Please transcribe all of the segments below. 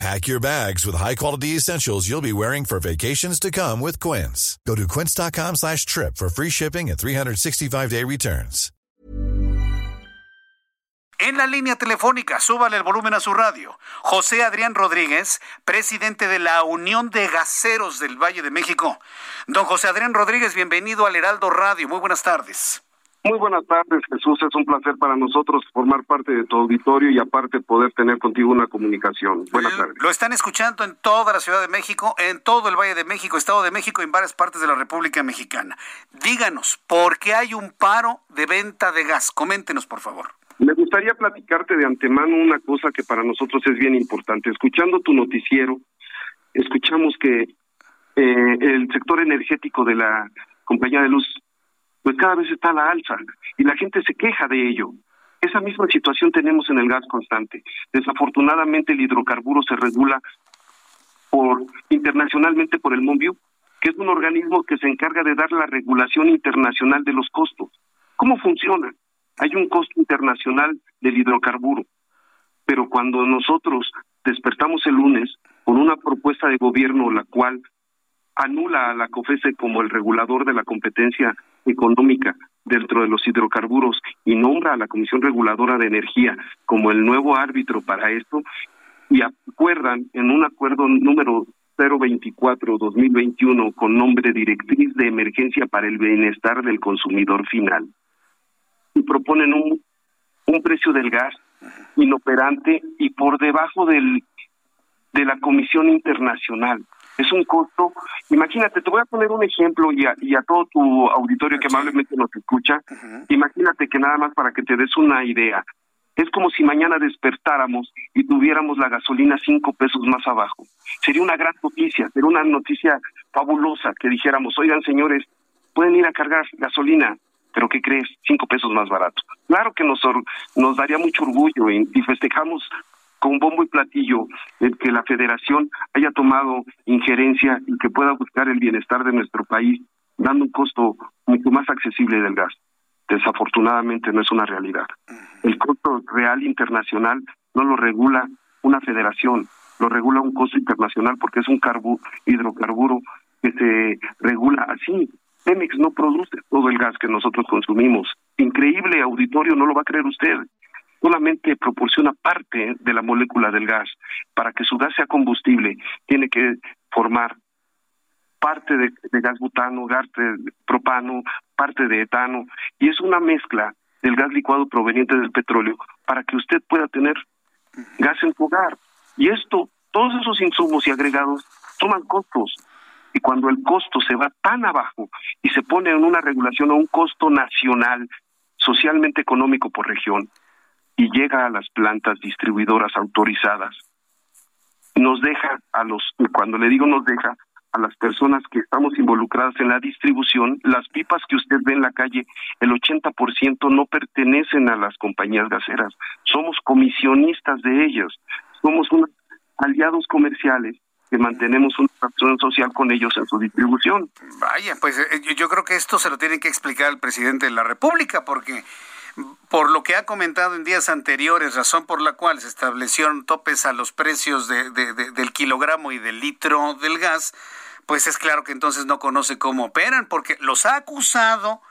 Pack your bags with high-quality essentials you'll be wearing for vacations to come with Quince. Go to quince.com slash trip for free shipping and 365-day returns. En la línea telefónica, súbale el volumen a su radio. José Adrián Rodríguez, presidente de la Unión de Gaseros del Valle de México. Don José Adrián Rodríguez, bienvenido al Heraldo Radio. Muy buenas tardes. Muy buenas tardes, Jesús. Es un placer para nosotros formar parte de tu auditorio y aparte poder tener contigo una comunicación. Buenas tardes. Lo están escuchando en toda la Ciudad de México, en todo el Valle de México, Estado de México y en varias partes de la República Mexicana. Díganos, ¿por qué hay un paro de venta de gas? Coméntenos, por favor. Me gustaría platicarte de antemano una cosa que para nosotros es bien importante. Escuchando tu noticiero, escuchamos que eh, el sector energético de la compañía de luz pues cada vez está a la alza y la gente se queja de ello. Esa misma situación tenemos en el gas constante. Desafortunadamente el hidrocarburo se regula por internacionalmente por el MONBIU, que es un organismo que se encarga de dar la regulación internacional de los costos. ¿Cómo funciona? Hay un costo internacional del hidrocarburo, pero cuando nosotros despertamos el lunes con una propuesta de gobierno la cual anula a la COFESE como el regulador de la competencia económica dentro de los hidrocarburos y nombra a la Comisión Reguladora de Energía como el nuevo árbitro para esto y acuerdan en un acuerdo número 024-2021 con nombre Directriz de Emergencia para el Bienestar del Consumidor Final. Y proponen un, un precio del gas inoperante y por debajo del de la Comisión Internacional es un costo. Imagínate, te voy a poner un ejemplo y a, y a todo tu auditorio que amablemente nos escucha. Imagínate que nada más para que te des una idea. Es como si mañana despertáramos y tuviéramos la gasolina cinco pesos más abajo. Sería una gran noticia, sería una noticia fabulosa que dijéramos, oigan señores, pueden ir a cargar gasolina, pero ¿qué crees? Cinco pesos más barato. Claro que nos, nos daría mucho orgullo y festejamos con bombo y platillo el que la federación haya tomado injerencia y que pueda buscar el bienestar de nuestro país dando un costo mucho más accesible del gas. Desafortunadamente no es una realidad. El costo real internacional no lo regula una federación, lo regula un costo internacional porque es un carbu hidrocarburo que se regula así. Pemex no produce todo el gas que nosotros consumimos. Increíble auditorio, no lo va a creer usted solamente proporciona parte de la molécula del gas. Para que su gas sea combustible, tiene que formar parte de, gas butano, gas de propano, parte de etano, y es una mezcla del gas licuado proveniente del petróleo para que usted pueda tener gas en su hogar. Y esto, todos esos insumos y agregados toman costos. Y cuando el costo se va tan abajo y se pone en una regulación a un costo nacional, socialmente económico por región, y llega a las plantas distribuidoras autorizadas. Nos deja a los, cuando le digo nos deja, a las personas que estamos involucradas en la distribución, las pipas que usted ve en la calle, el 80% no pertenecen a las compañías gaseras. Somos comisionistas de ellos. Somos unos aliados comerciales que mantenemos una acción social con ellos en su distribución. Vaya, pues eh, yo creo que esto se lo tiene que explicar el presidente de la República, porque por lo que ha comentado en días anteriores, razón por la cual se establecieron topes a los precios de, del kilogramo y del litro del gas, pues es claro que entonces no conoce cómo operan, porque los ha acusado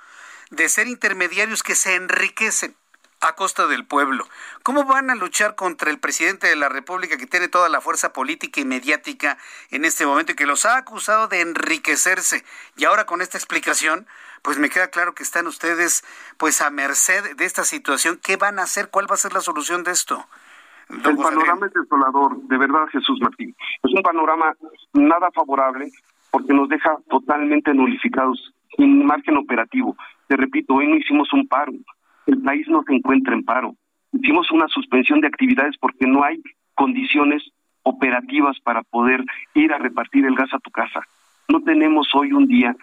de ser intermediarios que se enriquecen a costa del pueblo. ¿Cómo van a luchar contra el presidente de la República que tiene toda la fuerza política y mediática en este momento y que los ha acusado de enriquecerse? Y ahora con esta explicación, pues me queda claro que están ustedes pues a merced de esta situación. ¿Qué van a hacer? ¿Cuál va a ser la solución de esto? el panorama es desolador, de verdad, Jesús Martín. Es un panorama nada favorable porque nos deja totalmente nulificados, sin margen operativo. Te repito, hoy no hicimos un paro, el país no se encuentra en paro. Hicimos una suspensión de actividades porque no hay condiciones operativas para poder ir a repartir el gas a tu casa. No tenemos hoy un día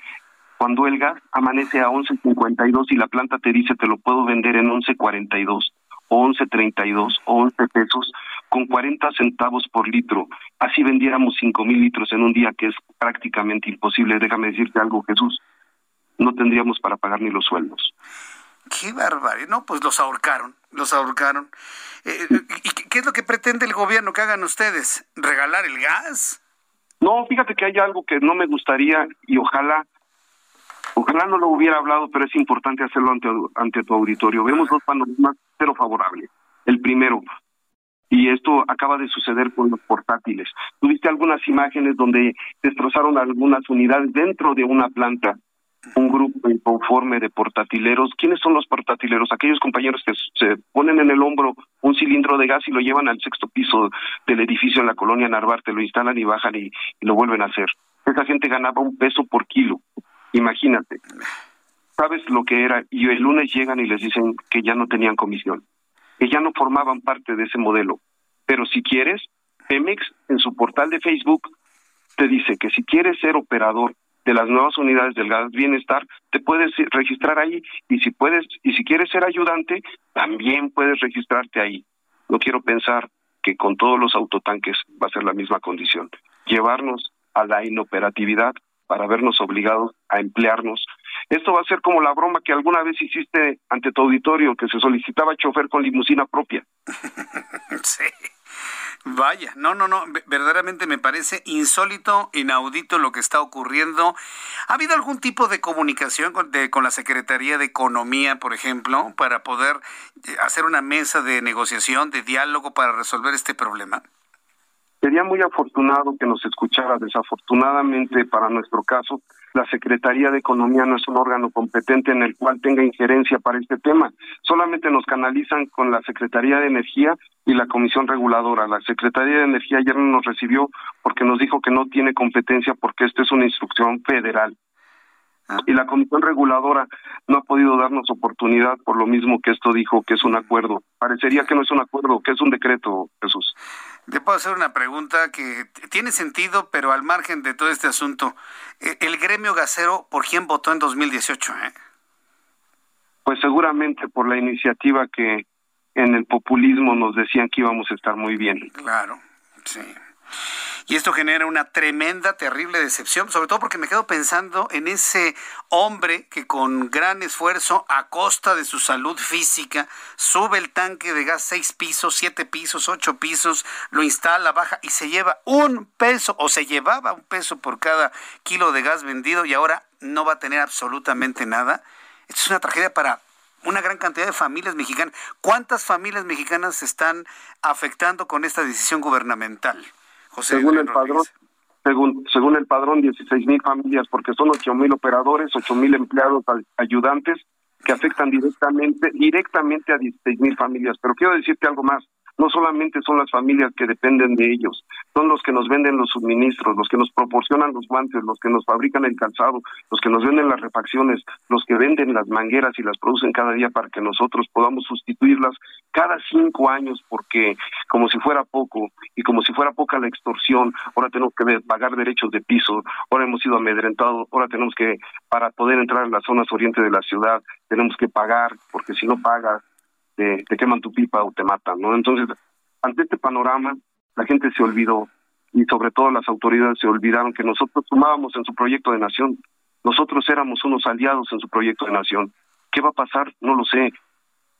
cuando el gas amanece a 11.52 y la planta te dice te lo puedo vender en 11.42 o 11.32 o 11 pesos con 40 centavos por litro. Así vendiéramos 5 mil litros en un día, que es prácticamente imposible. Déjame decirte algo, Jesús. No tendríamos para pagar ni los sueldos. Qué barbaridad. No, pues los ahorcaron, los ahorcaron. Eh, ¿Y qué es lo que pretende el gobierno que hagan ustedes? ¿Regalar el gas? No, fíjate que hay algo que no me gustaría y ojalá Ojalá no lo hubiera hablado, pero es importante hacerlo ante, ante tu auditorio. Vemos dos panoramas cero favorables. El primero, y esto acaba de suceder con los portátiles. Tuviste algunas imágenes donde destrozaron algunas unidades dentro de una planta, un grupo inconforme de portatileros. ¿Quiénes son los portatileros? Aquellos compañeros que se ponen en el hombro un cilindro de gas y lo llevan al sexto piso del edificio en la colonia Narvarte, lo instalan y bajan y lo vuelven a hacer. Esa gente ganaba un peso por kilo. Imagínate. ¿Sabes lo que era? Y el lunes llegan y les dicen que ya no tenían comisión, que ya no formaban parte de ese modelo. Pero si quieres, Pemex en su portal de Facebook te dice que si quieres ser operador de las nuevas unidades del gas bienestar, te puedes registrar ahí y si puedes y si quieres ser ayudante, también puedes registrarte ahí. No quiero pensar que con todos los autotanques va a ser la misma condición. Llevarnos a la inoperatividad para vernos obligados a emplearnos. Esto va a ser como la broma que alguna vez hiciste ante tu auditorio, que se solicitaba chofer con limusina propia. sí. Vaya, no, no, no, verdaderamente me parece insólito, inaudito lo que está ocurriendo. ¿Ha habido algún tipo de comunicación con, con la Secretaría de Economía, por ejemplo, para poder eh, hacer una mesa de negociación, de diálogo para resolver este problema? Sería muy afortunado que nos escuchara. Desafortunadamente, para nuestro caso, la Secretaría de Economía no es un órgano competente en el cual tenga injerencia para este tema. Solamente nos canalizan con la Secretaría de Energía y la Comisión Reguladora. La Secretaría de Energía ayer no nos recibió porque nos dijo que no tiene competencia porque esta es una instrucción federal. Ah. Y la Comisión Reguladora no ha podido darnos oportunidad por lo mismo que esto dijo que es un acuerdo. Parecería que no es un acuerdo, que es un decreto, Jesús. Te puedo hacer una pregunta que tiene sentido, pero al margen de todo este asunto. Eh, ¿El gremio gasero por quién votó en 2018? Eh? Pues seguramente por la iniciativa que en el populismo nos decían que íbamos a estar muy bien. Claro, sí. Y esto genera una tremenda, terrible decepción, sobre todo porque me quedo pensando en ese hombre que con gran esfuerzo, a costa de su salud física, sube el tanque de gas seis pisos, siete pisos, ocho pisos, lo instala, baja y se lleva un peso o se llevaba un peso por cada kilo de gas vendido y ahora no va a tener absolutamente nada. Esto es una tragedia para una gran cantidad de familias mexicanas. ¿Cuántas familias mexicanas se están afectando con esta decisión gubernamental? Según el padrón, según, según el padrón, 16 mil familias, porque son 8 mil operadores, 8 mil empleados ayudantes que afectan directamente, directamente a 16 mil familias. Pero quiero decirte algo más no solamente son las familias que dependen de ellos, son los que nos venden los suministros, los que nos proporcionan los guantes, los que nos fabrican el calzado, los que nos venden las refacciones, los que venden las mangueras y las producen cada día para que nosotros podamos sustituirlas cada cinco años, porque como si fuera poco y como si fuera poca la extorsión, ahora tenemos que pagar derechos de piso, ahora hemos sido amedrentados, ahora tenemos que, para poder entrar en las zonas oriente de la ciudad, tenemos que pagar, porque si no pagas, te, queman tu pipa o te matan, ¿no? Entonces, ante este panorama, la gente se olvidó y sobre todo las autoridades se olvidaron que nosotros sumábamos en su proyecto de nación, nosotros éramos unos aliados en su proyecto de nación. ¿Qué va a pasar? No lo sé.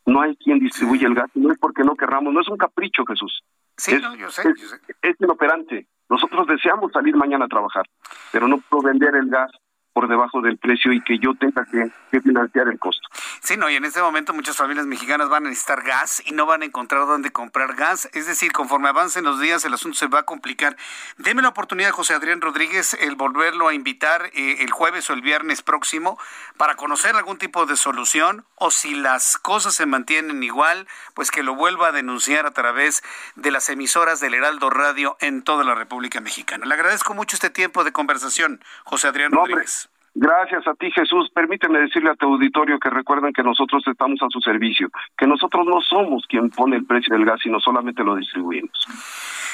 No hay quien distribuye el gas, no es porque no querramos, no es un capricho, Jesús. Sí, es, no, yo sé, yo sé. es inoperante. Nosotros deseamos salir mañana a trabajar, pero no puedo vender el gas por debajo del precio y que yo tenga que, financiar el costo. Sí, no, y en este momento muchas familias mexicanas van a necesitar gas y no van a encontrar dónde comprar gas. Es decir, conforme avancen los días, el asunto se va a complicar. Deme la oportunidad, José Adrián Rodríguez, el volverlo a invitar eh, el jueves o el viernes próximo para conocer algún tipo de solución o si las cosas se mantienen igual, pues que lo vuelva a denunciar a través de las emisoras del Heraldo Radio en toda la República Mexicana. Le agradezco mucho este tiempo de conversación, José Adrián Rodríguez. Gracias a ti, Jesús. Permíteme decirle a tu auditorio que recuerden que nosotros estamos a su servicio, que nosotros no somos quien pone el precio del gas, sino solamente lo distribuimos.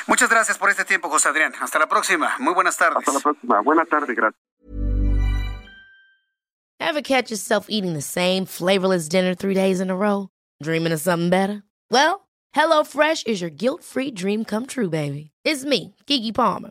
Muchas gracias por este tiempo, José Adrián. Hasta la próxima. Muy buenas tardes. Hasta la próxima. Buenas tardes, gracias. Ever catch yourself eating the same flavorless dinner three days in a row? Dreaming of something better? Well, HelloFresh is your guilt-free dream come true, baby. It's me, Kiki Palmer.